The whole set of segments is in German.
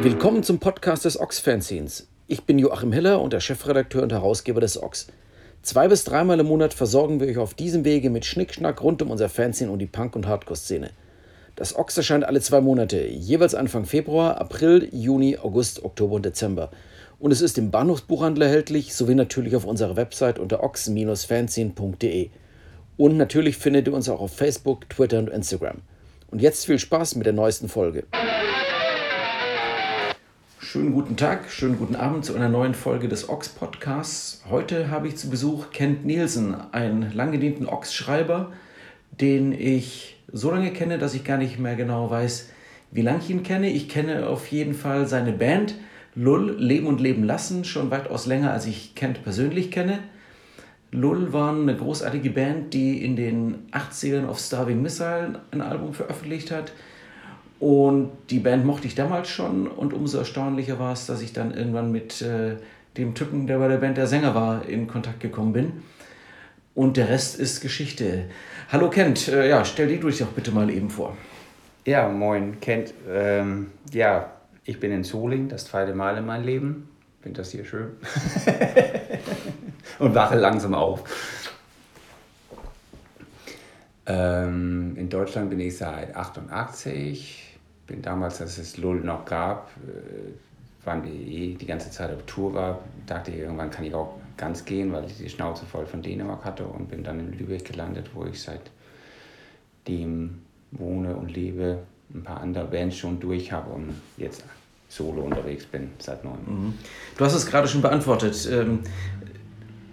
Willkommen zum Podcast des Ox-Fanzines. Ich bin Joachim Hiller und der Chefredakteur und Herausgeber des Ox. Zwei bis dreimal im Monat versorgen wir euch auf diesem Wege mit Schnickschnack rund um unser Fanzine und die Punk- und Hardcore-Szene. Das Ox erscheint alle zwei Monate, jeweils Anfang Februar, April, Juni, August, Oktober und Dezember. Und es ist im Bahnhofsbuchhandel erhältlich, sowie natürlich auf unserer Website unter ox-fanzine.de. Und natürlich findet ihr uns auch auf Facebook, Twitter und Instagram. Und jetzt viel Spaß mit der neuesten Folge. Schönen guten Tag, schönen guten Abend zu einer neuen Folge des Ox Podcasts. Heute habe ich zu Besuch Kent Nielsen, einen langgedienten Ox-Schreiber, den ich so lange kenne, dass ich gar nicht mehr genau weiß, wie lange ich ihn kenne. Ich kenne auf jeden Fall seine Band Lull, Leben und Leben lassen, schon weitaus länger, als ich Kent persönlich kenne. Lull waren eine großartige Band, die in den 80ern auf Starving Missile ein Album veröffentlicht hat. Und die Band mochte ich damals schon und umso erstaunlicher war es, dass ich dann irgendwann mit äh, dem Typen, der bei der Band der Sänger war, in Kontakt gekommen bin. Und der Rest ist Geschichte. Hallo Kent, äh, ja, stell dich dich doch bitte mal eben vor. Ja, moin Kent. Ähm, ja, ich bin in Soling, das zweite Mal in meinem Leben. Finde das hier schön. und wache langsam auf. Ähm, in Deutschland bin ich seit 88. Bin damals, als es Lull noch gab, äh, waren wir eh die ganze Zeit auf Tour war. Dachte ich, irgendwann kann ich auch ganz gehen, weil ich die Schnauze voll von Dänemark hatte und bin dann in Lübeck gelandet, wo ich seitdem wohne und lebe, ein paar andere Bands schon durch habe und jetzt solo unterwegs bin seit neun. Mhm. Du hast es gerade schon beantwortet. Ähm,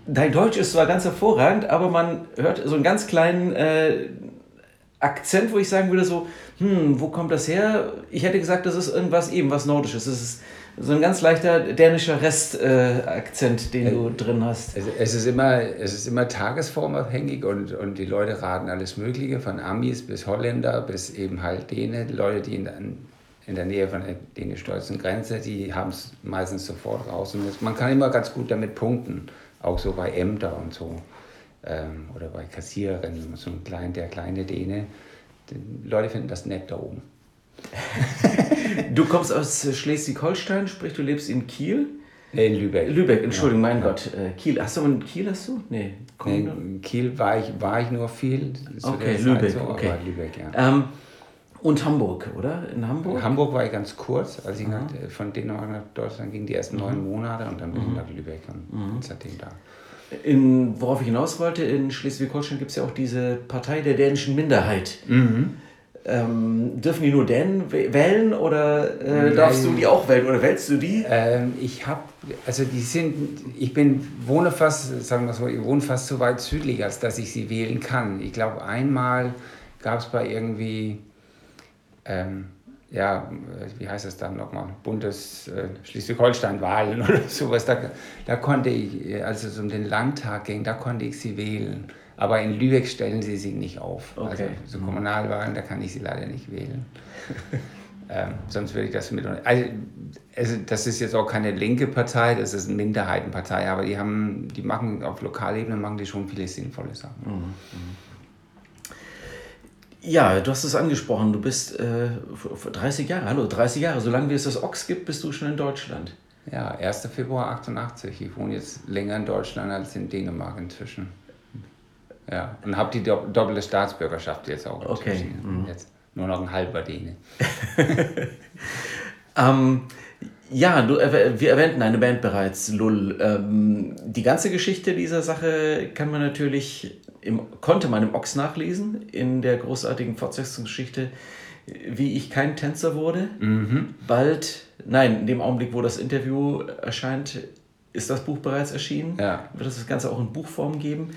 dein Deutsch ist zwar ganz hervorragend, aber man hört so einen ganz kleinen äh, Akzent, wo ich sagen würde so, hm, wo kommt das her? Ich hätte gesagt, das ist irgendwas eben was Nordisches. Das ist so ein ganz leichter dänischer Restakzent, äh, den du drin hast. Es, es, ist immer, es ist immer tagesformabhängig und, und die Leute raten alles Mögliche, von Amis bis Holländer bis eben halt Däne, Leute, die in, in der Nähe von der dänisch-deutschen Grenze, die haben es meistens sofort raus. Und man kann immer ganz gut damit punkten, auch so bei Ämter und so. Ähm, oder bei Kassiererinnen, so ein klein, der kleine Däne. Die Leute finden das nett da oben. du kommst aus Schleswig-Holstein, sprich du lebst in Kiel? Nee, in Lübeck. Lübeck, Entschuldigung, ja, mein ja. Gott. Äh, Kiel. Hast du in Kiel hast du? Nee. nee in Kiel war ich, war ich nur viel. Okay, Lübeck. So, okay. Lübeck ja. Ähm, und Hamburg, oder? In Hamburg? In Hamburg war ich ganz kurz, als ich nach, von Dänemark nach Deutschland ging, die ersten mhm. neun Monate und dann bin ich mhm. nach Lübeck und mhm. seitdem da. In, worauf ich hinaus wollte, in Schleswig-Holstein gibt es ja auch diese Partei der dänischen Minderheit. Mhm. Ähm, dürfen die nur Dänen wählen oder äh, darfst du die auch wählen oder wählst du die? Ähm, ich habe, also die sind, ich bin, wohne fast, sagen wir so, ich wohne fast so weit südlich, als dass ich sie wählen kann. Ich glaube, einmal gab es bei irgendwie, ähm, ja, wie heißt das dann nochmal, Bundes äh, Schleswig-Holstein-Wahlen oder sowas, da, da konnte ich, als es um den Landtag ging, da konnte ich sie wählen. Aber in Lübeck stellen sie sie nicht auf. Okay. Also so mhm. Kommunalwahlen, da kann ich sie leider nicht wählen. ähm, sonst würde ich das mit. Also, also, das ist jetzt auch keine linke Partei, das ist eine Minderheitenpartei, aber die haben, die machen auf Lokalebene machen die schon viele sinnvolle Sachen. Mhm. mhm. Ja, du hast es angesprochen, du bist äh, 30 Jahre, hallo, 30 Jahre, solange wie es das Ochs gibt, bist du schon in Deutschland. Ja, 1. Februar 88. Ich wohne jetzt länger in Deutschland als in Dänemark inzwischen. Ja, und habe die do doppelte Staatsbürgerschaft jetzt auch. Okay. Mhm. Jetzt nur noch ein halber Däne. ähm, ja, du, wir erwähnten eine Band bereits, Lull. Ähm, die ganze Geschichte dieser Sache kann man natürlich im, konnte man im Ochs nachlesen, in der großartigen Fortsetzungsgeschichte, wie ich kein Tänzer wurde. Mhm. Bald, nein, in dem Augenblick, wo das Interview erscheint, ist das Buch bereits erschienen. Ja. Wird es das Ganze auch in Buchform geben.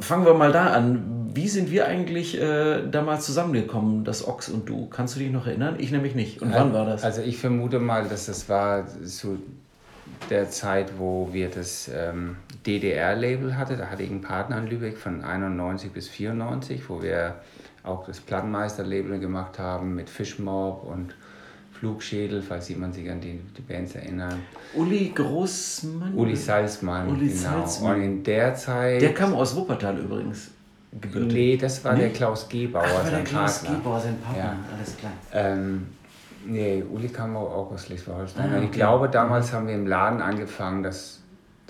Fangen wir mal da an. Wie sind wir eigentlich äh, damals zusammengekommen, das Ochs und du? Kannst du dich noch erinnern? Ich nämlich nicht. Und wann war das? Also ich vermute mal, dass das war zu der Zeit, wo wir das ähm, DDR-Label hatten. Da hatte ich einen Partner in Lübeck von 91 bis 94, wo wir auch das Plattenmeister-Label gemacht haben mit Fischmob und Flugschädel, falls jemand sich an die, die Bands erinnert. Uli Großmann? Uli Salzmann, Uli genau. Salzmann. Und in der Zeit... Der kam aus Wuppertal übrigens. Gebürtig. Nee, das war nee? der Klaus Gebauer, Ach, war der Klaus Partner. Gebauer, sein Partner, ja. alles klar. Ähm, Nee, Uli kam auch aus Schleswig-Holstein. Ah, okay. Ich glaube, damals haben wir im Laden angefangen, das,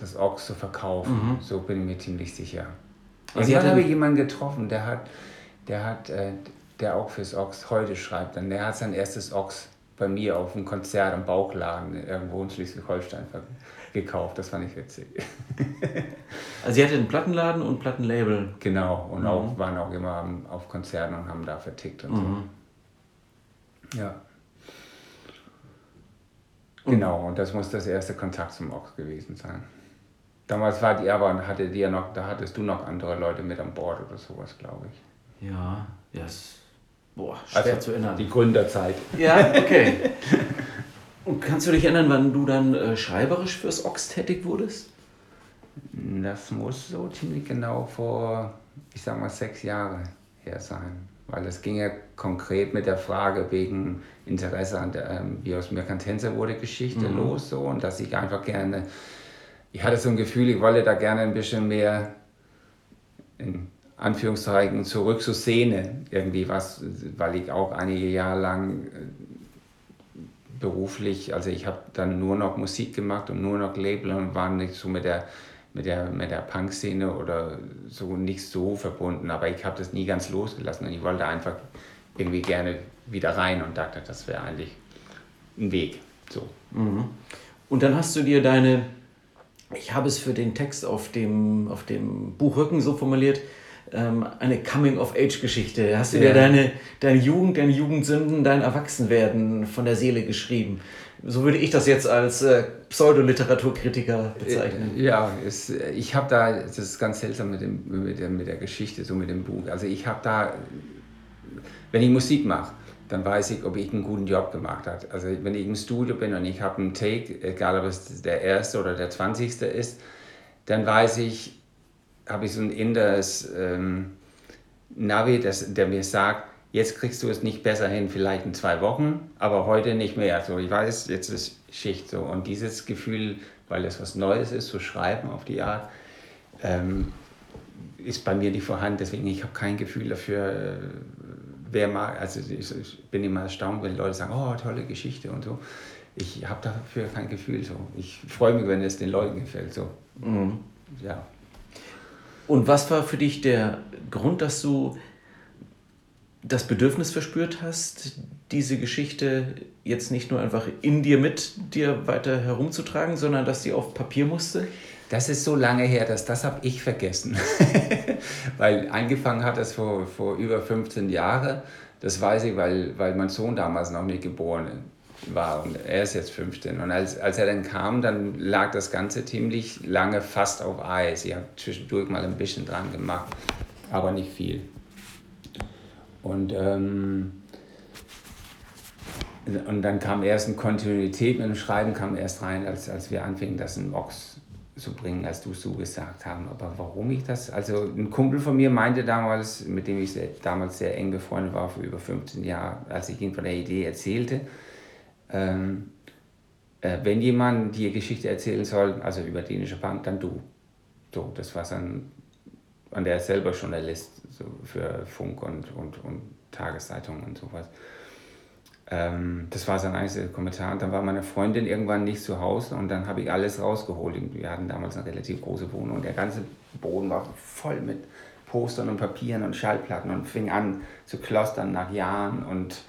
das Ochs zu verkaufen. Mhm. So bin ich mir ziemlich sicher. Und dann habe ich jemanden getroffen, der hat, der hat, äh, der auch fürs Ochs heute schreibt. Und der hat sein erstes Ochs bei mir auf einem Konzert am Bauchladen irgendwo in Schleswig-Holstein gekauft. Das fand ich witzig. also sie hatte einen Plattenladen und Plattenlabel. Genau, und mhm. auch, waren auch immer auf Konzerten und haben da vertickt und mhm. so. Ja. Genau, und das muss das erste Kontakt zum Ochs gewesen sein. Damals war die aber, hatte die ja noch, da hattest du noch andere Leute mit an Bord oder sowas, glaube ich. Ja, ja, yes. boah, schwer also zu erinnern. Die Gründerzeit. Ja, okay. Und kannst du dich erinnern, wann du dann äh, schreiberisch fürs Ochs tätig wurdest? Das muss so ziemlich genau vor, ich sag mal, sechs Jahren her sein. Weil es ging ja konkret mit der Frage wegen Interesse an der, ähm, wie aus Merkantenser wurde Geschichte mhm. los so und dass ich einfach gerne, ich hatte so ein Gefühl, ich wollte da gerne ein bisschen mehr in Anführungszeichen zurück zur Szene irgendwie was, weil ich auch einige Jahre lang äh, beruflich, also ich habe dann nur noch Musik gemacht und nur noch Label und war nicht so mit der mit der, mit der Punk-Szene oder so nicht so verbunden, aber ich habe das nie ganz losgelassen und ich wollte einfach irgendwie gerne wieder rein und dachte, das wäre eigentlich ein Weg. So. Mhm. Und dann hast du dir deine, ich habe es für den Text auf dem, auf dem Buchrücken so formuliert, ähm, eine Coming-of-Age-Geschichte. Hast du ja. dir deine, deine Jugend, deine Jugendsünden, dein Erwachsenwerden von der Seele geschrieben. So würde ich das jetzt als äh, Pseudoliteraturkritiker bezeichnen. Äh, ja, es, ich habe da, das ist ganz seltsam mit, dem, mit, der, mit der Geschichte, so mit dem Buch. Also ich habe da, wenn ich Musik mache, dann weiß ich, ob ich einen guten Job gemacht habe. Also wenn ich im Studio bin und ich habe einen Take, egal ob es der erste oder der zwanzigste ist, dann weiß ich, habe ich so ein inneres ähm, Navi, das, der mir sagt, jetzt kriegst du es nicht besser hin, vielleicht in zwei Wochen, aber heute nicht mehr. So, ich weiß, jetzt ist Schicht so. Und dieses Gefühl, weil es was Neues ist, zu schreiben auf die Art, ähm, ist bei mir nicht vorhanden. Deswegen, ich habe kein Gefühl dafür, wer mag. Also ich, ich, bin immer erstaunt, wenn Leute sagen, oh, tolle Geschichte und so. Ich habe dafür kein Gefühl so. Ich freue mich, wenn es den Leuten gefällt. So. Mhm. Ja. Und was war für dich der Grund, dass du das Bedürfnis verspürt hast, diese Geschichte jetzt nicht nur einfach in dir mit dir weiter herumzutragen, sondern dass sie auf Papier musste? Das ist so lange her, dass das habe ich vergessen. weil angefangen hat das vor, vor über 15 Jahren. Das weiß ich, weil, weil mein Sohn damals noch nicht geboren war und er ist jetzt 15. Und als, als er dann kam, dann lag das Ganze ziemlich lange fast auf Eis. Ich habe zwischendurch mal ein bisschen dran gemacht, aber nicht viel. Und, ähm, und dann kam erst eine Kontinuität mit dem Schreiben, kam erst rein, als, als wir anfingen, das in Mox zu bringen, als du es so gesagt haben. Aber warum ich das, also ein Kumpel von mir meinte damals, mit dem ich sehr, damals sehr eng befreundet war, vor über 15 Jahren, als ich ihm von der Idee erzählte, ähm, äh, wenn jemand die Geschichte erzählen soll, also über dänische Bank, dann du. So, das war dann, und der ist selber Journalist so für Funk und, und, und Tageszeitungen und sowas. Ähm, das war sein einziger Kommentar. Und dann war meine Freundin irgendwann nicht zu Hause und dann habe ich alles rausgeholt. Wir hatten damals eine relativ große Wohnung und der ganze Boden war voll mit Postern und Papieren und Schallplatten und fing an zu klostern nach Jahren und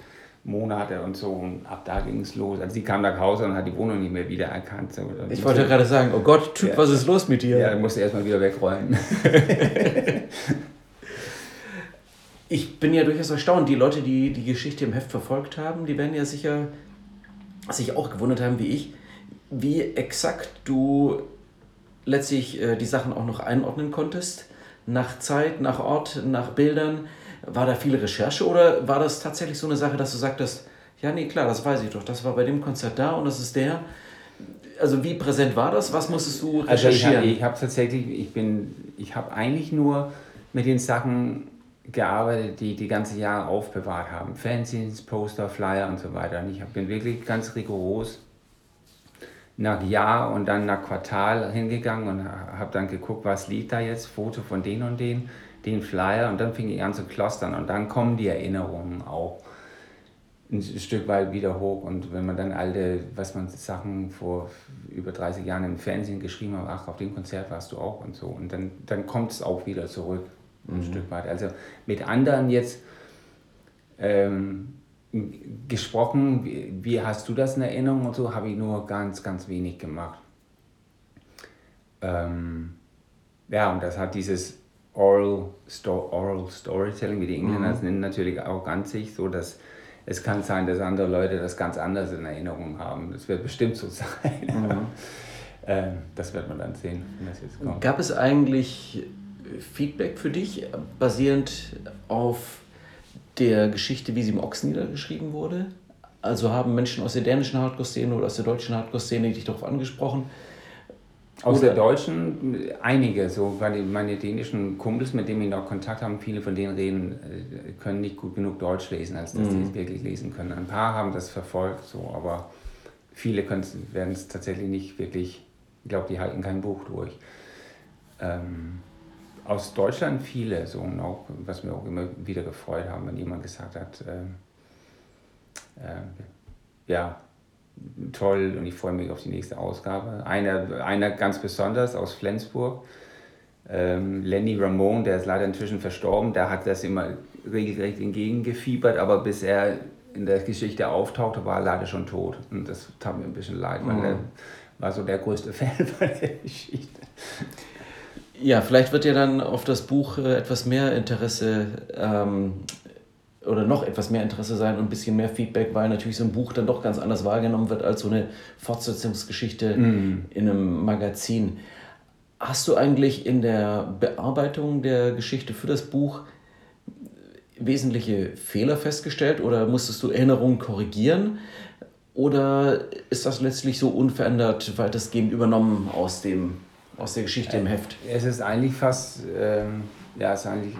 Monate und so. Und ab da ging es los. Also sie kam nach Hause und hat die Wohnung nicht mehr wiedererkannt. So, ich wollte gerade sagen, oh Gott, Typ, ja, was ist los mit dir? Ja, dann musste erstmal wieder wegräumen. ich bin ja durchaus erstaunt. Die Leute, die die Geschichte im Heft verfolgt haben, die werden ja sicher sich auch gewundert haben, wie ich, wie exakt du letztlich äh, die Sachen auch noch einordnen konntest. Nach Zeit, nach Ort, nach Bildern. War da viel Recherche oder war das tatsächlich so eine Sache, dass du sagtest, ja, nee, klar, das weiß ich doch, das war bei dem Konzert da und das ist der. Also wie präsent war das? Was musstest du recherchieren? Also ich habe hab tatsächlich, ich bin, ich habe eigentlich nur mit den Sachen gearbeitet, die die ganze Jahre aufbewahrt haben. Fanzines, Poster, Flyer und so weiter. Und ich bin wirklich ganz rigoros nach Jahr und dann nach Quartal hingegangen und habe dann geguckt, was liegt da jetzt, Foto von den und den, den Flyer und dann fing ich an zu klostern und dann kommen die Erinnerungen auch. ein Stück weit wieder hoch. Und wenn man dann alte, was man Sachen vor über 30 Jahren im Fernsehen geschrieben hat, ach, auf dem Konzert warst du auch und so. Und dann, dann kommt es auch wieder zurück, ein mhm. Stück weit. Also mit anderen jetzt ähm, gesprochen, wie, wie, hast du das in Erinnerung und so, habe ich nur ganz, ganz wenig gemacht. Ähm, ja, und das hat dieses Oral, Sto Oral Storytelling, wie die Engländer es mhm. nennen, natürlich auch an sich, so dass es kann sein, dass andere Leute das ganz anders in Erinnerung haben. Das wird bestimmt so sein. Mhm. ähm, das wird man dann sehen, wenn das jetzt kommt. Gab es eigentlich Feedback für dich, basierend auf der Geschichte, wie sie im Ochs niedergeschrieben wurde? Also haben Menschen aus der dänischen Hardcore-Szene oder aus der deutschen Hardcore-Szene dich darauf angesprochen? Aus der Deutschen einige, so meine, meine dänischen Kumpels, mit denen ich noch Kontakt habe, viele von denen reden, äh, können nicht gut genug Deutsch lesen, als dass mhm. sie es wirklich lesen können. Ein paar haben das verfolgt, so, aber viele werden es tatsächlich nicht wirklich, ich glaube, die halten kein Buch durch. Ähm, aus Deutschland viele, so und auch, was mir auch immer wieder gefreut haben, wenn jemand gesagt hat, äh, äh, ja, toll und ich freue mich auf die nächste Ausgabe. Einer, einer ganz besonders aus Flensburg, ähm, Lenny Ramon, der ist leider inzwischen verstorben, der hat das immer regelrecht entgegengefiebert, aber bis er in der Geschichte auftauchte, war er leider schon tot. Und das tat mir ein bisschen leid, weil mhm. er war so der größte Fan von der Geschichte. Ja, vielleicht wird ja dann auf das Buch äh, etwas mehr Interesse ähm, oder noch etwas mehr Interesse sein und ein bisschen mehr Feedback, weil natürlich so ein Buch dann doch ganz anders wahrgenommen wird als so eine Fortsetzungsgeschichte mm. in einem Magazin. Hast du eigentlich in der Bearbeitung der Geschichte für das Buch wesentliche Fehler festgestellt oder musstest du Erinnerungen korrigieren? Oder ist das letztlich so unverändert weitestgehend übernommen aus, dem, aus der Geschichte im Heft? Es ist eigentlich fast. Ähm ja, ist eigentlich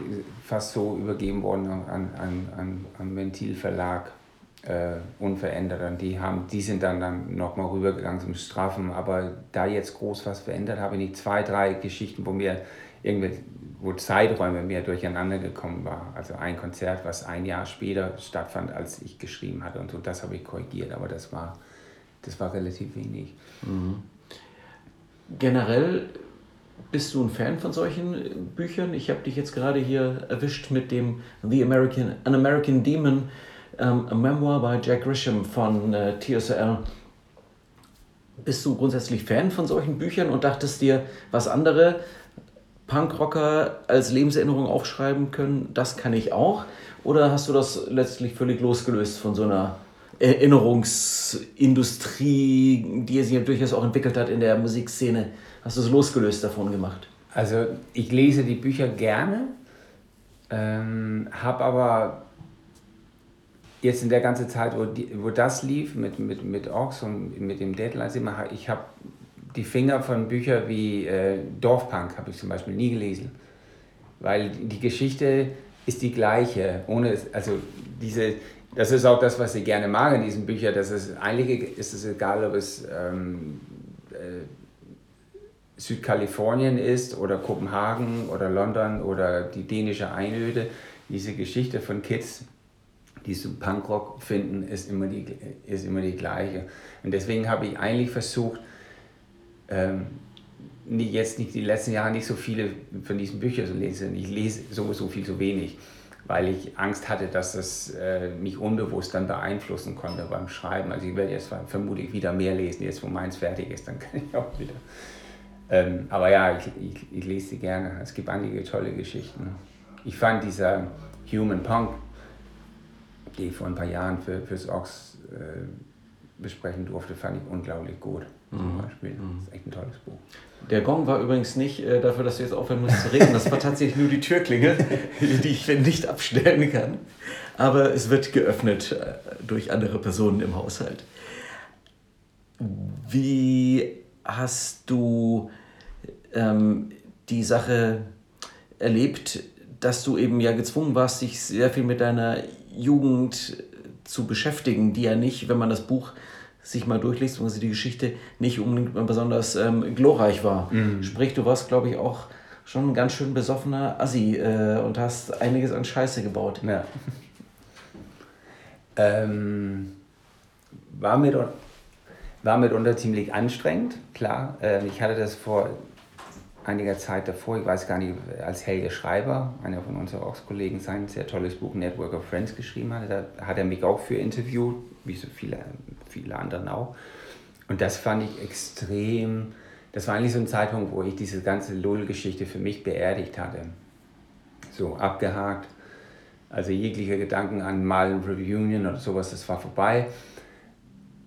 fast so übergeben worden an, an, an, an Ventilverlag, äh, unverändert. Und die, haben, die sind dann, dann nochmal rübergegangen zum Strafen. Aber da jetzt groß was verändert, habe ich nicht zwei, drei Geschichten, wo mir irgendwie, wo Zeiträume mehr durcheinander gekommen war. Also ein Konzert, was ein Jahr später stattfand, als ich geschrieben hatte und so, das habe ich korrigiert, aber das war, das war relativ wenig. Mhm. Generell bist du ein Fan von solchen Büchern? Ich habe dich jetzt gerade hier erwischt mit dem The American, An American Demon, ähm, a Memoir by Jack Grisham von äh, TSL. Bist du grundsätzlich Fan von solchen Büchern und dachtest dir, was andere Punkrocker als Lebenserinnerung aufschreiben können, das kann ich auch? Oder hast du das letztlich völlig losgelöst von so einer Erinnerungsindustrie, die sich ja durchaus auch entwickelt hat in der Musikszene? hast du es losgelöst davon gemacht? Also ich lese die Bücher gerne, ähm, habe aber jetzt in der ganzen Zeit, wo, die, wo das lief mit, mit, mit Orks und mit dem Deadline, ich habe die Finger von Büchern wie äh, Dorfpunk habe ich zum Beispiel nie gelesen, weil die Geschichte ist die gleiche, ohne also diese das ist auch das, was ich gerne mag in diesen Büchern. Das ist eigentlich ist es egal, ob es ähm, äh, Südkalifornien ist oder Kopenhagen oder London oder die dänische Einöde, diese Geschichte von Kids, die zum Punkrock finden, ist immer die, ist immer die gleiche. Und deswegen habe ich eigentlich versucht, ähm, jetzt nicht die letzten Jahre nicht so viele von diesen Büchern zu lesen. Ich lese sowieso viel zu wenig, weil ich Angst hatte, dass das äh, mich unbewusst dann beeinflussen konnte beim Schreiben. Also ich werde jetzt vermutlich wieder mehr lesen, jetzt wo meins fertig ist, dann kann ich auch wieder ähm, aber ja, ich, ich, ich, lese sie gerne. Es gibt einige tolle Geschichten. Ich fand dieser Human Punk, die ich vor ein paar Jahren für, fürs Ox äh, besprechen durfte, fand ich unglaublich gut. Zum mhm. Beispiel. Das ist echt ein tolles Buch. Der Gong war übrigens nicht äh, dafür, dass du jetzt aufhören musst zu reden. Das war tatsächlich nur die Türklinge, die ich nicht abstellen kann. Aber es wird geöffnet äh, durch andere Personen im Haushalt. Wie hast du ähm, die Sache erlebt, dass du eben ja gezwungen warst, dich sehr viel mit deiner Jugend zu beschäftigen, die ja nicht, wenn man das Buch sich mal durchliest, also die Geschichte nicht unbedingt besonders ähm, glorreich war. Mhm. Sprich, du warst, glaube ich, auch schon ein ganz schön besoffener Assi äh, und hast einiges an Scheiße gebaut. Ja. Ähm, war, mit, war mitunter ziemlich anstrengend, klar. Ähm, ich hatte das vor einiger Zeit davor, ich weiß gar nicht, als Helge Schreiber, einer von unseren Ox-Kollegen, sein sehr tolles Buch Network of Friends geschrieben hat. Da hat er mich auch für interviewt, wie so viele, viele anderen auch. Und das fand ich extrem, das war eigentlich so ein Zeitpunkt, wo ich diese ganze Lull-Geschichte für mich beerdigt hatte. So abgehakt. Also jegliche Gedanken an mal ein Reunion oder sowas, das war vorbei.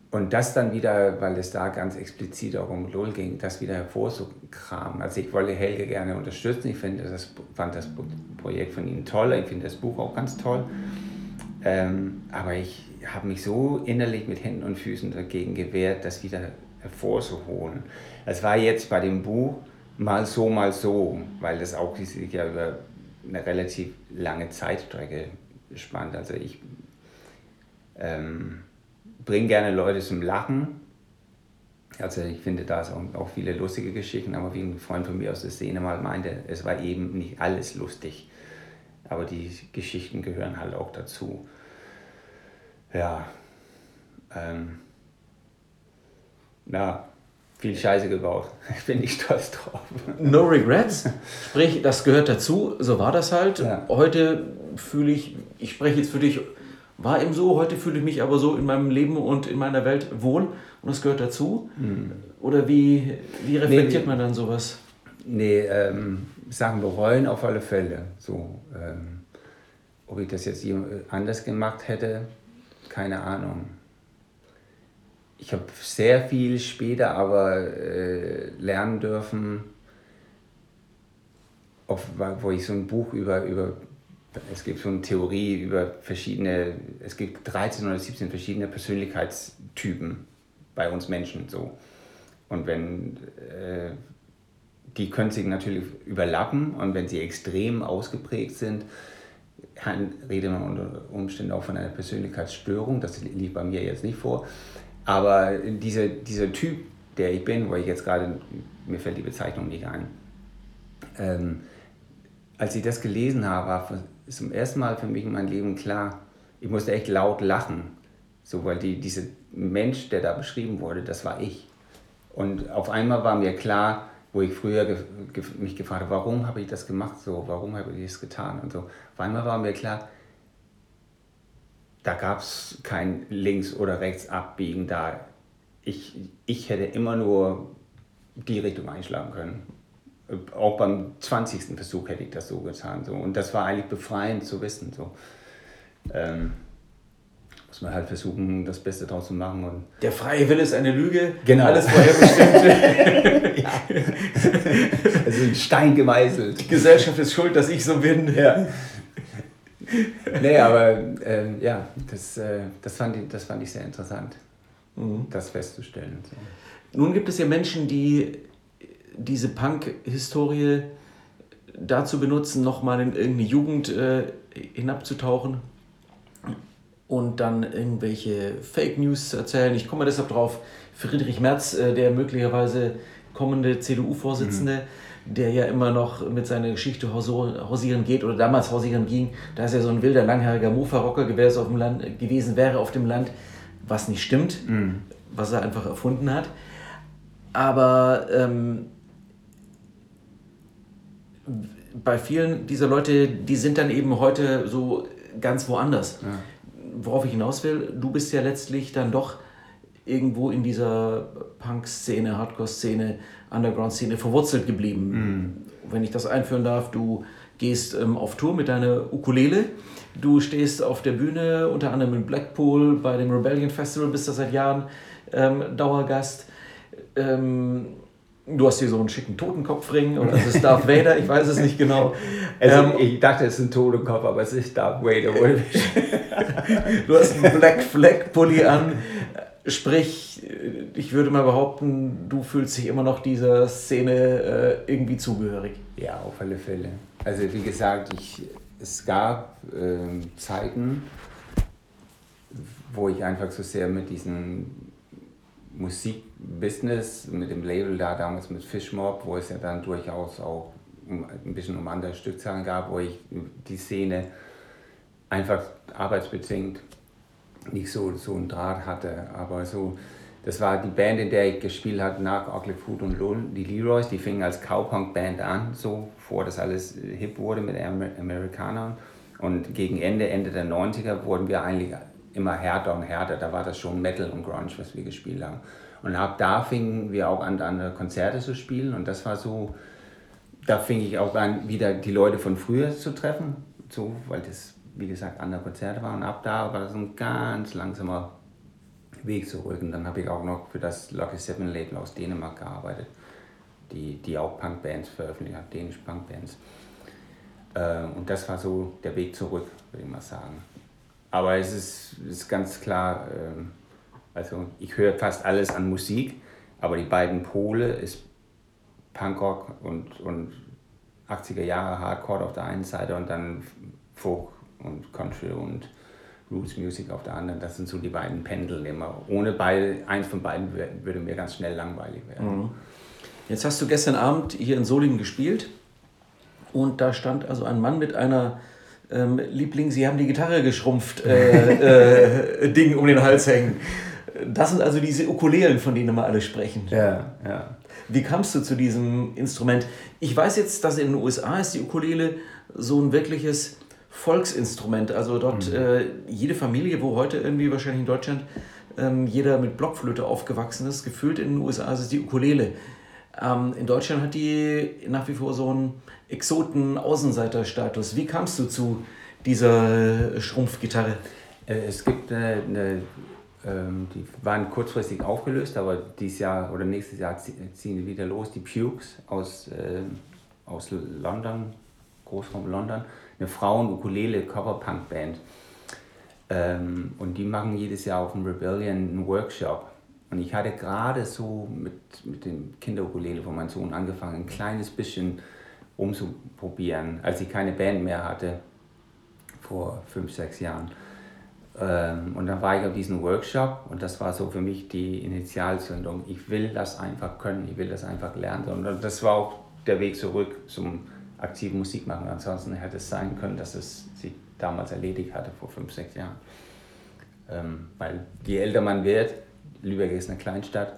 Und das dann wieder, weil es da ganz explizit auch um Lull ging, das wieder hervorzukramen. Also ich wollte Helge gerne unterstützen. Ich finde das, fand das Projekt von ihm toll. Ich finde das Buch auch ganz toll. Ähm, aber ich habe mich so innerlich mit Händen und Füßen dagegen gewehrt, das wieder hervorzuholen. Es war jetzt bei dem Buch mal so, mal so, weil das auch sich ja über eine relativ lange Zeitstrecke spannt. Also ich ähm, bringe gerne Leute zum Lachen. Also ich finde da ist auch, auch viele lustige Geschichten, aber wie ein Freund von mir aus der Szene mal meinte, es war eben nicht alles lustig. Aber die Geschichten gehören halt auch dazu. Ja, ähm, na, viel Scheiße gebaut. Ich bin nicht stolz drauf. No regrets. Sprich, das gehört dazu. So war das halt. Ja. Heute fühle ich, ich spreche jetzt für dich, war eben so. Heute fühle ich mich aber so in meinem Leben und in meiner Welt wohl und das gehört dazu. Mhm. Oder wie, wie reflektiert nee, man dann sowas? Nee, ähm, Sachen bereuen auf alle Fälle. So, ähm, ob ich das jetzt anders gemacht hätte, keine Ahnung ich habe sehr viel später aber äh, lernen dürfen, auf, wo ich so ein Buch über, über, es gibt so eine Theorie über verschiedene, es gibt 13 oder 17 verschiedene Persönlichkeitstypen bei uns Menschen so. Und wenn, äh, die können sich natürlich überlappen und wenn sie extrem ausgeprägt sind, redet man unter Umständen auch von einer Persönlichkeitsstörung, das liegt bei mir jetzt nicht vor. Aber diese, dieser Typ, der ich bin, wo ich jetzt gerade, mir fällt die Bezeichnung nicht ein, ähm, als ich das gelesen habe, war zum ersten Mal für mich in meinem Leben klar, ich musste echt laut lachen. So, weil die, dieser Mensch, der da beschrieben wurde, das war ich. Und auf einmal war mir klar, wo ich früher ge ge mich gefragt habe, warum habe ich das gemacht, so, warum habe ich das getan und so. Auf einmal war mir klar, da gab es kein links oder rechts abbiegen. Da ich, ich hätte immer nur die Richtung einschlagen können. Auch beim 20. Versuch hätte ich das so getan. So. Und das war eigentlich befreiend zu wissen. So. Ähm, muss man halt versuchen, das Beste draus zu machen. Und Der freie Wille ist eine Lüge. Genau. Alles vorherbestimmt. ja. Also ein Stein gemeißelt. Die Gesellschaft ist schuld, dass ich so bin. Ja nee, aber äh, ja, das, äh, das, fand ich, das fand ich sehr interessant, mhm. das festzustellen. So. Nun gibt es ja Menschen, die diese Punk-Historie dazu benutzen, nochmal in irgendeine Jugend äh, hinabzutauchen und dann irgendwelche Fake News zu erzählen. Ich komme deshalb drauf, Friedrich Merz, äh, der möglicherweise kommende CDU-Vorsitzende, mhm der ja immer noch mit seiner Geschichte hausieren geht oder damals hausieren ging. Da ist ja so ein wilder, langhaariger Mofa-Rocker gewesen wäre auf dem Land, was nicht stimmt, mhm. was er einfach erfunden hat. Aber ähm, bei vielen dieser Leute, die sind dann eben heute so ganz woanders. Ja. Worauf ich hinaus will, du bist ja letztlich dann doch irgendwo in dieser Punk-Szene, Hardcore-Szene Underground-Szene verwurzelt geblieben. Mhm. Wenn ich das einführen darf, du gehst ähm, auf Tour mit deiner Ukulele, du stehst auf der Bühne, unter anderem in Blackpool bei dem Rebellion Festival, bist da seit Jahren ähm, Dauergast. Ähm, du hast hier so einen schicken Totenkopfring oder ist es Darth Vader? Ich weiß es nicht genau. Also, ähm, ich dachte, es ist ein Totenkopf, aber es ist Darth Vader. du hast einen Black Flag Pulli an. Sprich, ich würde mal behaupten, du fühlst dich immer noch dieser Szene äh, irgendwie zugehörig. Ja, auf alle Fälle. Also wie gesagt, ich, es gab äh, Zeiten, wo ich einfach so sehr mit diesem Musikbusiness, mit dem Label da damals mit Fishmob, wo es ja dann durchaus auch ein bisschen um andere Stückzahlen gab, wo ich die Szene einfach arbeitsbedingt nicht so, so einen Draht hatte. Aber so, das war die Band, in der ich gespielt habe nach Ugly Food und Lull, die Leroys, die fingen als Cowpunk-Band an, so vor das alles hip wurde mit Amer Amerikanern. Und gegen Ende, Ende der 90er wurden wir eigentlich immer härter und härter. Da war das schon Metal und Grunge, was wir gespielt haben. Und ab da fingen wir auch an, andere Konzerte zu spielen. Und das war so, da fing ich auch an, wieder die Leute von früher zu treffen. So, weil das, wie gesagt, andere Konzerte waren. Und ab da war das ein ganz langsamer Weg zurück. Und dann habe ich auch noch für das Lucky Seven Label aus Dänemark gearbeitet, die, die auch Punkbands veröffentlicht hat, dänische Punkbands. Äh, und das war so der Weg zurück, würde ich mal sagen. Aber es ist, ist ganz klar, ähm, also ich höre fast alles an Musik, aber die beiden Pole ist Punkrock und, und 80er Jahre Hardcore auf der einen Seite und dann Folk und Country und Roots Music auf der anderen. Das sind so die beiden Pendel immer. Ohne beide, eins von beiden würde mir ganz schnell langweilig werden. Mhm. Jetzt hast du gestern Abend hier in Solingen gespielt und da stand also ein Mann mit einer ähm, Liebling, Sie haben die Gitarre geschrumpft, äh, äh, Ding um den Hals hängen. Das sind also diese Ukulelen, von denen immer alle sprechen. Ja, ja. Wie kamst du zu diesem Instrument? Ich weiß jetzt, dass in den USA ist die Ukulele so ein wirkliches Volksinstrument. Also dort mhm. äh, jede Familie, wo heute irgendwie wahrscheinlich in Deutschland ähm, jeder mit Blockflöte aufgewachsen ist, gefühlt in den USA ist es die Ukulele. Ähm, in Deutschland hat die nach wie vor so einen Exoten-Außenseiter-Status. Wie kamst du zu dieser Schrumpfgitarre? Äh, es gibt eine, eine ähm, die waren kurzfristig aufgelöst, aber dieses Jahr oder nächstes Jahr ziehen die wieder los. Die Pukes aus, äh, aus London, Großraum London, eine Frauen-Ukulele-Cover-Punk-Band. Ähm, und die machen jedes Jahr auf dem Rebellion einen Workshop. Und ich hatte gerade so mit, mit dem Kinderukulele von meinem Sohn angefangen, ein kleines bisschen umzuprobieren, als ich keine Band mehr hatte, vor fünf, sechs Jahren. Ähm, und dann war ich auf diesem Workshop und das war so für mich die Initialzündung. Ich will das einfach können, ich will das einfach lernen. Und das war auch der Weg zurück zum aktiven Musikmachen. Ansonsten hätte es sein können, dass es sich damals erledigt hatte, vor fünf, sechs Jahren. Ähm, weil je älter man wird, Lübeck ist eine Kleinstadt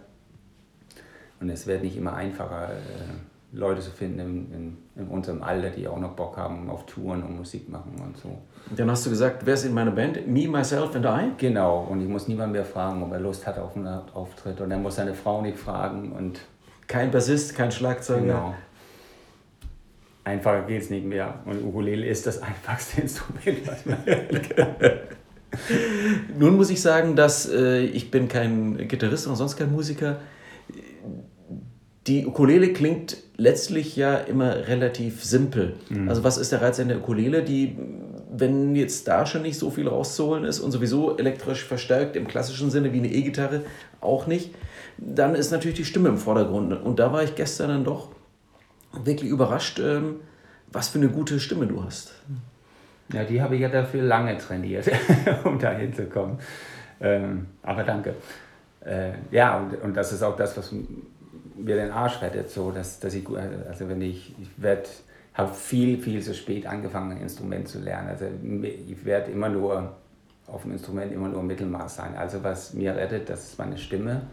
und es wird nicht immer einfacher, äh, Leute zu finden in, in, in, unserem Alter, die auch noch Bock haben auf Touren und Musik machen und so. Dann hast du gesagt, wer ist in meiner Band? Me, Myself and I? Genau, und ich muss niemand mehr fragen, ob er Lust hat auf einen Auftritt und er muss seine Frau nicht fragen und... Kein Bassist, kein Schlagzeuger. Genau. Einfacher geht es nicht mehr und Ukulele ist das einfachste Instrument, was man Nun muss ich sagen, dass äh, ich bin kein Gitarrist und sonst kein Musiker. Die Ukulele klingt letztlich ja immer relativ simpel. Mhm. Also was ist der Reiz an der Ukulele? Die, wenn jetzt da schon nicht so viel rauszuholen ist und sowieso elektrisch verstärkt im klassischen Sinne wie eine E-Gitarre auch nicht, dann ist natürlich die Stimme im Vordergrund. Und da war ich gestern dann doch wirklich überrascht, ähm, was für eine gute Stimme du hast. Ja, die habe ich ja dafür lange trainiert, um da hinzukommen. Ähm, aber danke. Äh, ja, und, und das ist auch das, was mir den Arsch rettet, so, dass, dass ich, also wenn ich, ich werde, habe viel, viel zu spät angefangen, ein Instrument zu lernen. Also ich werde immer nur auf dem Instrument immer nur Mittelmaß sein. Also was mir rettet, das ist meine Stimme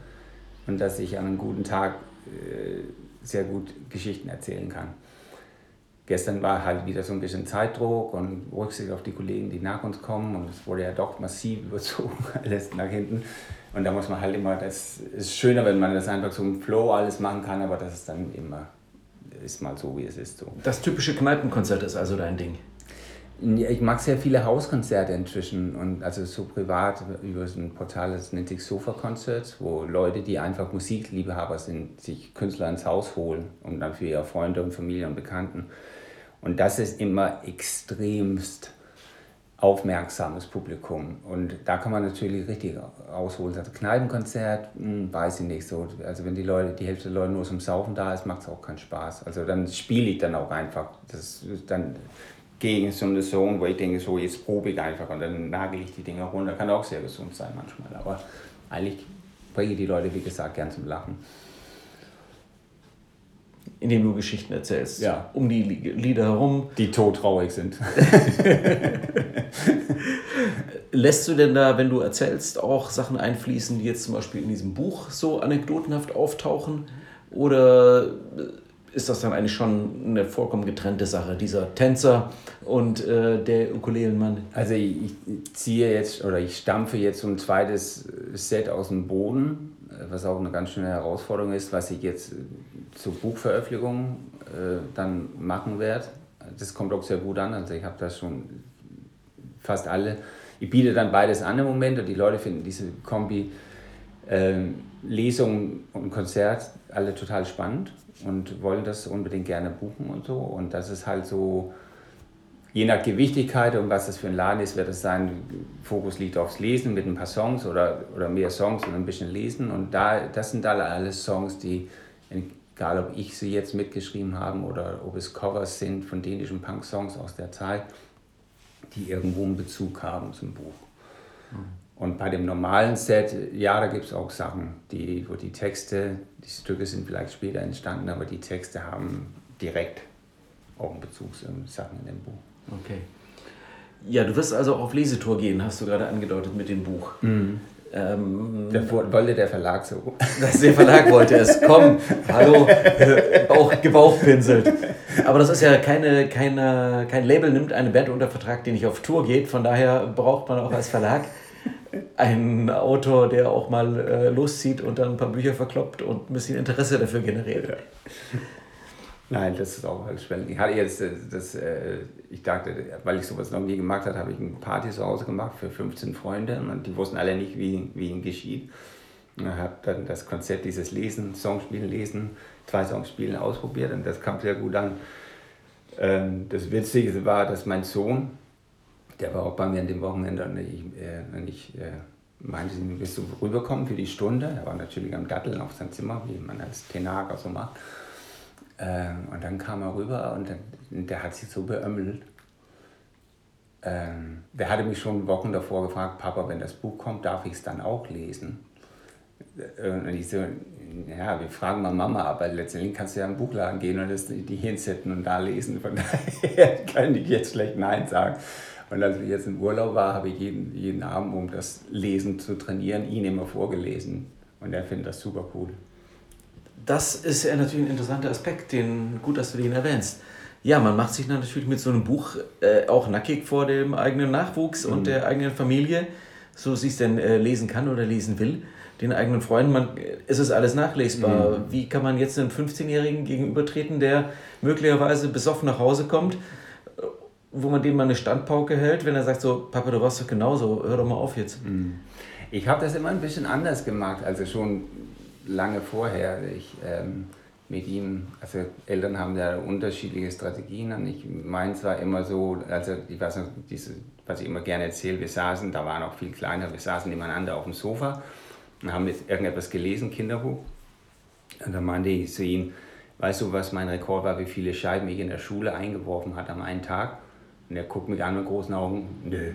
und dass ich an einem guten Tag äh, sehr gut Geschichten erzählen kann gestern war halt wieder so ein bisschen Zeitdruck und Rücksicht auf die Kollegen, die nach uns kommen. Und es wurde ja doch massiv überzogen, alles nach hinten. Und da muss man halt immer, das ist schöner, wenn man das einfach so im Flow alles machen kann, aber das ist dann immer, ist mal so, wie es ist. So. Das typische Kneipenkonzert ist also dein Ding? Ich mag sehr viele Hauskonzerte inzwischen und also so privat über so ein Portal, das nennt sich Sofa Concerts, wo Leute, die einfach Musikliebhaber sind, sich Künstler ins Haus holen und dann für ihre Freunde und Familie und Bekannten. Und das ist immer extremst aufmerksames Publikum. Und da kann man natürlich richtig rausholen. Also Kneipenkonzert, hm, weiß ich nicht so. Also wenn die Leute, die Hälfte der Leute nur zum Saufen da ist, macht es auch keinen Spaß. Also dann spiele ich dann auch einfach. Das dann gegen so eine Zone, wo ich denke, so jetzt probe ich einfach und dann nagel ich die Dinge runter. Kann auch sehr gesund sein manchmal. Aber eigentlich bringe ich die Leute, wie gesagt, gern zum Lachen indem du Geschichten erzählst. Ja. Um die Lieder herum. Die todtraurig sind. Lässt du denn da, wenn du erzählst, auch Sachen einfließen, die jetzt zum Beispiel in diesem Buch so anekdotenhaft auftauchen? Oder ist das dann eigentlich schon eine vollkommen getrennte Sache, dieser Tänzer und äh, der Ukulelenmann? Also ich, ich ziehe jetzt oder ich stampfe jetzt so ein zweites Set aus dem Boden, was auch eine ganz schöne Herausforderung ist, was ich jetzt zur Buchveröffentlichung äh, dann machen werde. Das kommt auch sehr gut an, also ich habe das schon fast alle. Ich biete dann beides an im Moment und die Leute finden diese Kombi äh, Lesung und Konzert alle total spannend und wollen das unbedingt gerne buchen und so. Und das ist halt so, je nach Gewichtigkeit und was das für ein Laden ist, wird es sein, Fokus liegt aufs Lesen mit ein paar Songs oder, oder mehr Songs und ein bisschen Lesen. Und da, das sind alle alles Songs, die, egal ob ich sie jetzt mitgeschrieben habe oder ob es Covers sind von dänischen Punk-Songs aus der Zeit, die irgendwo einen Bezug haben zum Buch. Mhm. Und bei dem normalen Set, ja, da gibt es auch Sachen, die, wo die Texte, die Stücke sind vielleicht später entstanden, aber die Texte haben direkt auch einen Bezug zu Sachen in dem Buch. Okay. Ja, du wirst also auf Lesetour gehen, hast du gerade angedeutet mit dem Buch. Mhm. Ähm, der, wollte der Verlag so. der Verlag wollte es. Komm, hallo, auch gebauchpinselt. Aber das ist ja keine, keine, kein Label, nimmt eine Band unter Vertrag, die nicht auf Tour geht. Von daher braucht man auch als Verlag ein Autor, der auch mal äh, loszieht und dann ein paar Bücher verkloppt und ein bisschen Interesse dafür generiert. Ja. Nein, das ist auch halt spannend. Ich hatte jetzt, äh, das, äh, ich dachte, weil ich sowas noch nie gemacht habe, habe ich eine Party zu Hause gemacht für 15 Freunde und die wussten alle nicht, wie, wie ihnen geschieht. Ich habe dann das Konzept dieses Lesen, Songspielen, Lesen, zwei Songspielen ausprobiert und das kam sehr gut an. Ähm, das Witzige war, dass mein Sohn, der war auch bei mir an dem Wochenende und ich, äh, und ich meinte, willst du rüberkommen für die Stunde? Er war natürlich am Datteln auf sein Zimmer, wie man als Tenager so macht. Ähm, und dann kam er rüber und dann, der hat sich so beömmelt. Ähm, der hatte mich schon Wochen davor gefragt, Papa, wenn das Buch kommt, darf ich es dann auch lesen? Äh, und ich so, ja, wir fragen mal Mama, aber letztendlich kannst du ja im Buchladen gehen und das, die hinsetzen und da lesen. Von daher kann ich jetzt schlecht Nein sagen. Und als ich jetzt im Urlaub war, habe ich jeden, jeden Abend, um das Lesen zu trainieren, ihn immer vorgelesen. Und er findet das super cool. Das ist ja natürlich ein interessanter Aspekt, den, gut, dass du den erwähnst. Ja, man macht sich natürlich mit so einem Buch äh, auch nackig vor dem eigenen Nachwuchs mhm. und der eigenen Familie, so sie es denn äh, lesen kann oder lesen will. Den eigenen Freunden, man, es ist alles nachlesbar. Mhm. Wie kann man jetzt einem 15-Jährigen gegenübertreten, der möglicherweise besoffen nach Hause kommt, wo man dem mal eine Standpauke hält, wenn er sagt so, Papa, du warst doch genauso, hör doch mal auf jetzt. Mhm. Ich habe das immer ein bisschen anders gemacht, also schon lange vorher. Ich ähm, mit ihm, also Eltern haben ja unterschiedliche Strategien und ich meins war immer so, also ich weiß noch, diese, was ich immer gerne erzähle, wir saßen, da waren auch viel kleiner, wir saßen nebeneinander auf dem Sofa und haben jetzt irgendetwas gelesen, Kinderbuch. Und dann meinte ich zu ihm, weißt du, was mein Rekord war, wie viele Scheiben ich in der Schule eingeworfen hat am einen Tag? Und er guckt mich an mit großen Augen, nö.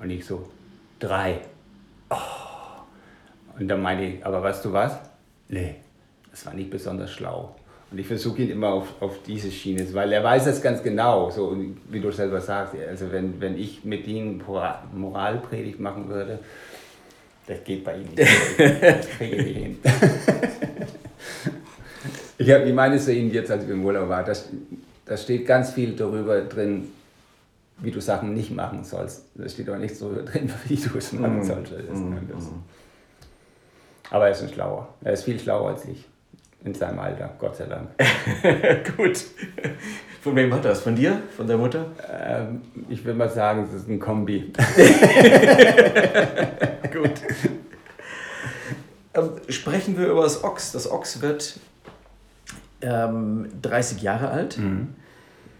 Und ich so, drei. Oh. Und dann meinte ich, aber weißt du was? Nee, das war nicht besonders schlau. Und ich versuche ihn immer auf, auf diese Schiene, weil er weiß das ganz genau, so wie du selber sagst. Also wenn, wenn ich mit ihm Moralpredigt machen würde, das geht bei ihm nicht. Das kriege ich nicht hin. ich, hab, ich meine zu Ihnen jetzt, als wir im Urlaub waren, da steht ganz viel darüber drin, wie du Sachen nicht machen sollst. Da steht auch nicht so drin, wie du es machen mm. solltest. Mm. mm. Aber er ist ein Schlauer. Er ist viel schlauer als ich. In seinem Alter, Gott sei Dank. Gut. Von wem hat das? Von dir? Von der Mutter? Ähm, ich würde mal sagen, es ist ein Kombi. Gut. Ähm, sprechen wir über das Ochs. Das Ochs wird ähm, 30 Jahre alt. Mhm.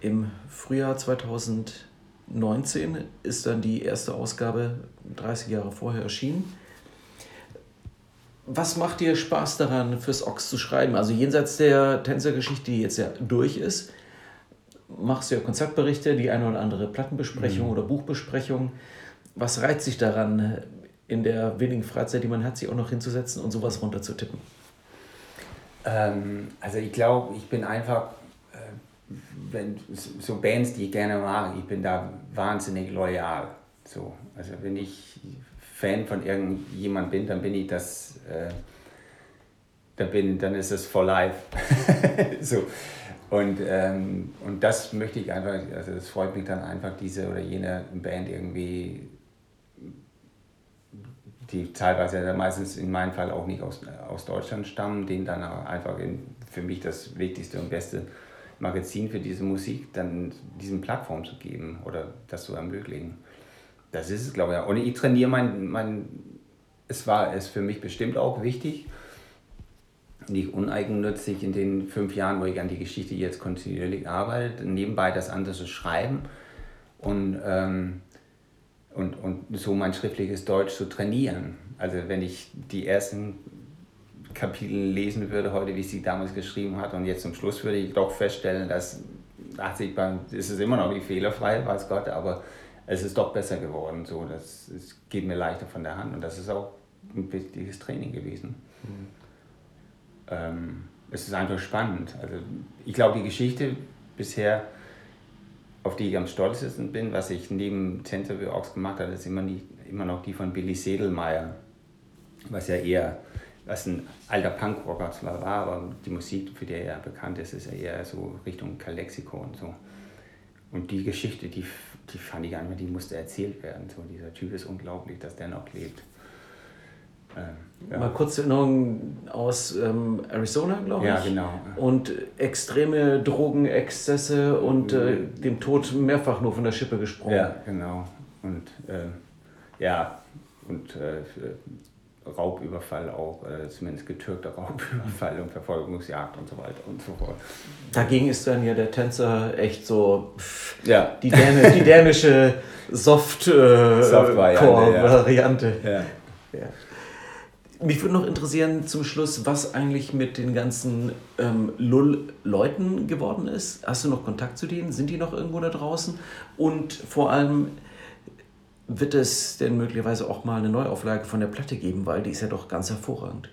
Im Frühjahr 2000 19 ist dann die erste Ausgabe 30 Jahre vorher erschienen. Was macht dir Spaß daran, fürs Ochs zu schreiben? Also jenseits der Tänzergeschichte, die jetzt ja durch ist, machst du ja Konzertberichte, die eine oder andere Plattenbesprechung mhm. oder Buchbesprechung. Was reizt sich daran, in der wenigen Freizeit, die man hat, sich auch noch hinzusetzen und sowas runterzutippen? Ähm, also ich glaube, ich bin einfach wenn, so Bands, die ich gerne mag, ich bin da wahnsinnig loyal. So, also wenn ich Fan von irgendjemand bin, dann bin ich das, äh, dann, bin, dann ist es for life. so. Und, ähm, und das möchte ich einfach, also es freut mich dann einfach, diese oder jene Band irgendwie, die teilweise meistens in meinem Fall auch nicht aus, aus Deutschland stammen, denen dann einfach in, für mich das wichtigste und beste Magazin für diese Musik dann diesen Plattform zu geben oder das zu ermöglichen. Das ist es, glaube ich. Und ich trainiere mein, mein es war es für mich bestimmt auch wichtig, nicht uneigennützig in den fünf Jahren, wo ich an die Geschichte jetzt kontinuierlich arbeite, nebenbei das andere zu schreiben und, ähm, und, und so mein schriftliches Deutsch zu trainieren. Also wenn ich die ersten Kapitel lesen würde heute, wie sie damals geschrieben hat und jetzt zum Schluss würde ich doch feststellen, dass 80 ist es immer noch nicht fehlerfrei, weiß Gott, aber es ist doch besser geworden. So, das, es geht mir leichter von der Hand und das ist auch ein wichtiges Training gewesen. Mhm. Ähm, es ist einfach spannend. Also ich glaube, die Geschichte bisher, auf die ich am stolzesten bin, was ich neben Tensorville Ox gemacht habe, ist immer, nie, immer noch die von Billy Sedelmeier, was ja eher was ein alter Punkrocker zwar war, aber die Musik, für die er bekannt ist, ist eher so Richtung Kalexiko und so. Und die Geschichte, die, die fand ich einfach, die musste erzählt werden. So, dieser Typ ist unglaublich, dass der noch lebt. Ähm, ja. Mal kurz Erinnerung aus ähm, Arizona, glaube ich. Ja, genau. Und extreme Drogenexzesse und äh, dem Tod mehrfach nur von der Schippe gesprungen. Ja, genau. Und äh, ja, und äh, Raubüberfall auch, äh, zumindest getürkter Raubüberfall und Verfolgungsjagd und so weiter und so fort. Dagegen ist dann ja der Tänzer echt so pff, ja. die, Däne, die dänische Soft-Core-Variante. Soft ja. ja. Mich würde noch interessieren zum Schluss, was eigentlich mit den ganzen ähm, Lull-Leuten geworden ist. Hast du noch Kontakt zu denen? Sind die noch irgendwo da draußen? Und vor allem, wird es denn möglicherweise auch mal eine Neuauflage von der Platte geben, weil die ist ja doch ganz hervorragend.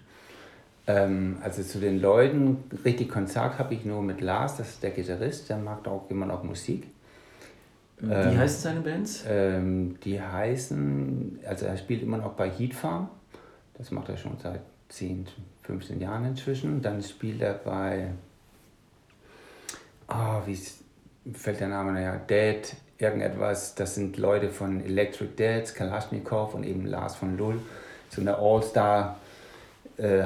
Ähm, also zu den Leuten, richtig Kontakt habe ich nur mit Lars, das ist der Gitarrist, der mag auch immer noch Musik. Wie ähm, heißen seine Bands? Ähm, die heißen, also er spielt immer noch bei Heat Farm, das macht er schon seit 10, 15 Jahren inzwischen. Dann spielt er bei, oh, wie fällt der Name naja, Dead irgendetwas, das sind Leute von Electric Dads, Kalashnikov und eben Lars von Lull, so eine All-Star äh,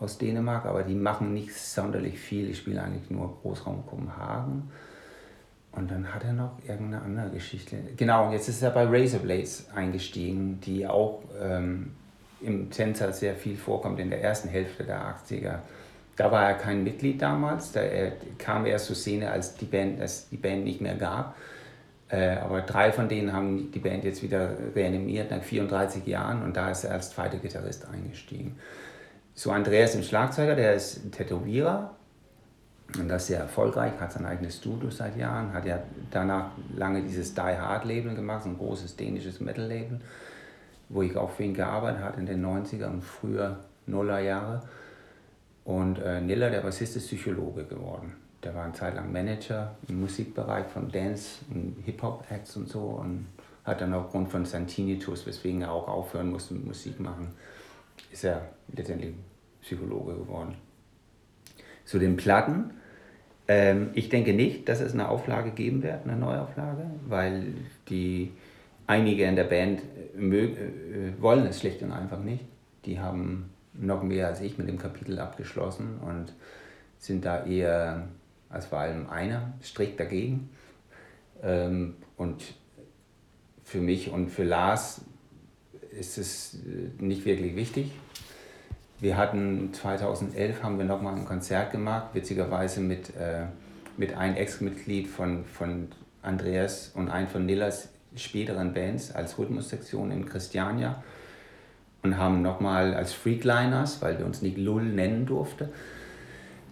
aus Dänemark, aber die machen nicht sonderlich viel. Ich spiele eigentlich nur Großraum Kopenhagen. Und dann hat er noch irgendeine andere Geschichte. Genau, und jetzt ist er bei Razorblades eingestiegen, die auch ähm, im Tänzer sehr viel vorkommt in der ersten Hälfte der 80er. Da war er kein Mitglied damals, da er kam erst zur Szene, als die Band, als die Band nicht mehr gab. Äh, aber drei von denen haben die Band jetzt wieder reanimiert nach 34 Jahren und da ist er als zweiter Gitarrist eingestiegen. So Andreas, im Schlagzeuger, der ist Tätowierer und das sehr erfolgreich, hat sein eigenes Studio seit Jahren, hat ja danach lange dieses Die Hard Label gemacht, ein großes dänisches Metal Label, wo ich auch für ihn gearbeitet habe in den 90er und früher Nuller Jahre. Und äh, Niller, der Bassist, ist Psychologe geworden der war eine Zeit lang Manager im Musikbereich von Dance und Hip-Hop-Acts und so und hat dann aufgrund von Santinitus, weswegen er auch aufhören musste mit Musik machen, ist er letztendlich Psychologe geworden. Zu den Platten. Ähm, ich denke nicht, dass es eine Auflage geben wird, eine Neuauflage, weil die einige in der Band mögen, äh, wollen es schlicht und einfach nicht. Die haben noch mehr als ich mit dem Kapitel abgeschlossen und sind da eher also vor allem einer strikt dagegen. Ähm, und für mich und für Lars ist es äh, nicht wirklich wichtig. Wir hatten 2011 haben wir nochmal ein Konzert gemacht, witzigerweise mit, äh, mit einem Ex-Mitglied von, von Andreas und einem von Nillers späteren Bands als Rhythmussektion in Christiania und haben nochmal als Freakliners, weil wir uns nicht Lull nennen durften,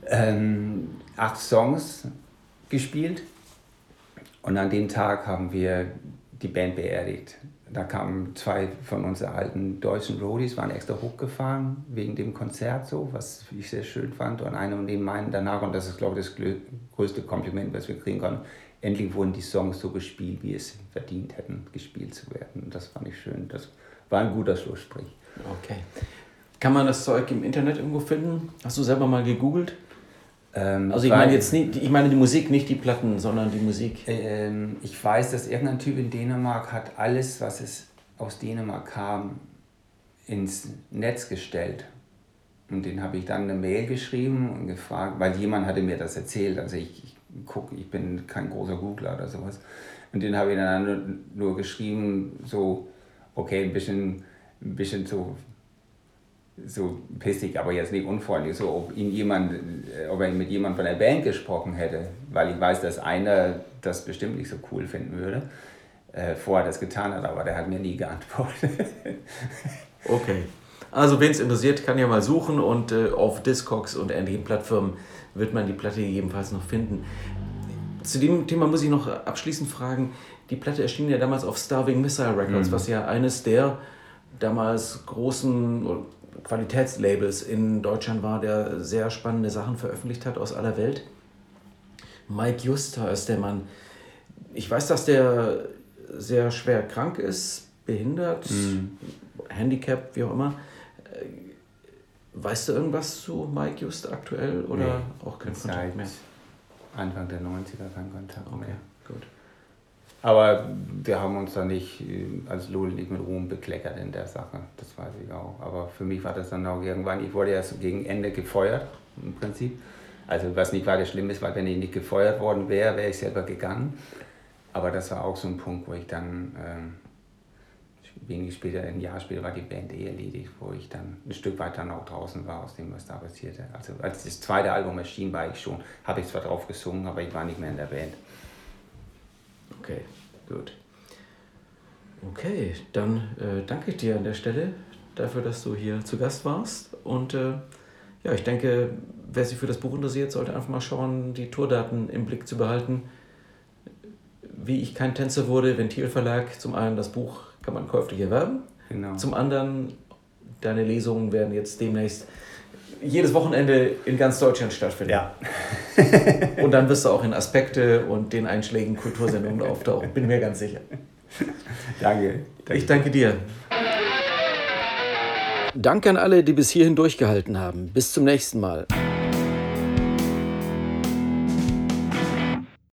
ähm, acht Songs gespielt. Und an dem Tag haben wir die Band beerdigt. Da kamen zwei von unseren alten deutschen Roadies, waren extra hochgefahren wegen dem Konzert so, was ich sehr schön fand. Und einer von denen meinen danach, und das ist glaube ich das größte Kompliment, was wir kriegen konnten, endlich wurden die Songs so gespielt, wie es verdient hätten, gespielt zu werden. Und das fand ich schön. Das war ein guter Schlussstrich. Okay. Kann man das Zeug im Internet irgendwo finden? Hast du selber mal gegoogelt? Ähm, also ich meine jetzt nicht, ich meine die Musik, nicht die Platten, sondern die Musik. Ähm, ich weiß, dass irgendein Typ in Dänemark hat alles, was es aus Dänemark kam, ins Netz gestellt. Und den habe ich dann eine Mail geschrieben und gefragt, weil jemand hatte mir das erzählt. Also ich, ich gucke, ich bin kein großer Googler oder sowas. Und den habe ich dann nur, nur geschrieben, so, okay, ein bisschen, ein bisschen so so pissig, aber jetzt nicht unfreundlich, so ob ihn jemand, äh, ob er mit jemand von der Band gesprochen hätte, weil ich weiß, dass einer das bestimmt nicht so cool finden würde, äh, vorher das getan hat, aber der hat mir nie geantwortet. okay. Also wen es interessiert, kann ja mal suchen und äh, auf Discogs und ähnlichen Plattformen wird man die Platte jedenfalls noch finden. Zu dem Thema muss ich noch abschließend fragen, die Platte erschien ja damals auf Starving Missile Records, mhm. was ja eines der damals großen Qualitätslabels in Deutschland war, der sehr spannende Sachen veröffentlicht hat aus aller Welt. Mike Juster ist der Mann. Ich weiß, dass der sehr schwer krank ist, behindert, mhm. Handicap, wie auch immer. Weißt du irgendwas zu Mike Just aktuell oder nee, auch kein Kontakt mehr? Anfang der 90er kein Kontakt okay, mehr. Aber wir haben uns da nicht äh, als Lul nicht mit Ruhm bekleckert in der Sache, das weiß ich auch. Aber für mich war das dann auch irgendwann, ich wurde erst gegen Ende gefeuert im Prinzip. Also was nicht weiter schlimm ist, weil wenn ich nicht gefeuert worden wäre, wäre ich selber gegangen. Aber das war auch so ein Punkt, wo ich dann, äh, wenig später, ein Jahr später war die Band eh erledigt, wo ich dann ein Stück weit dann auch draußen war aus dem, was da passierte. Also als das zweite Album erschien, war ich schon, habe ich zwar drauf gesungen, aber ich war nicht mehr in der Band. Okay, gut. Okay, dann äh, danke ich dir an der Stelle dafür, dass du hier zu Gast warst. Und äh, ja, ich denke, wer sich für das Buch interessiert, sollte einfach mal schauen, die Tourdaten im Blick zu behalten. Wie ich kein Tänzer wurde, Ventilverlag. Zum einen das Buch kann man käuflich erwerben. Genau. Zum anderen, deine Lesungen werden jetzt demnächst jedes Wochenende in ganz Deutschland stattfinden. Ja. und dann wirst du auch in Aspekte und den einschlägigen Kultursendungen auftauchen, bin mir ganz sicher. Danke. danke. Ich danke dir. Danke an alle, die bis hierhin durchgehalten haben. Bis zum nächsten Mal.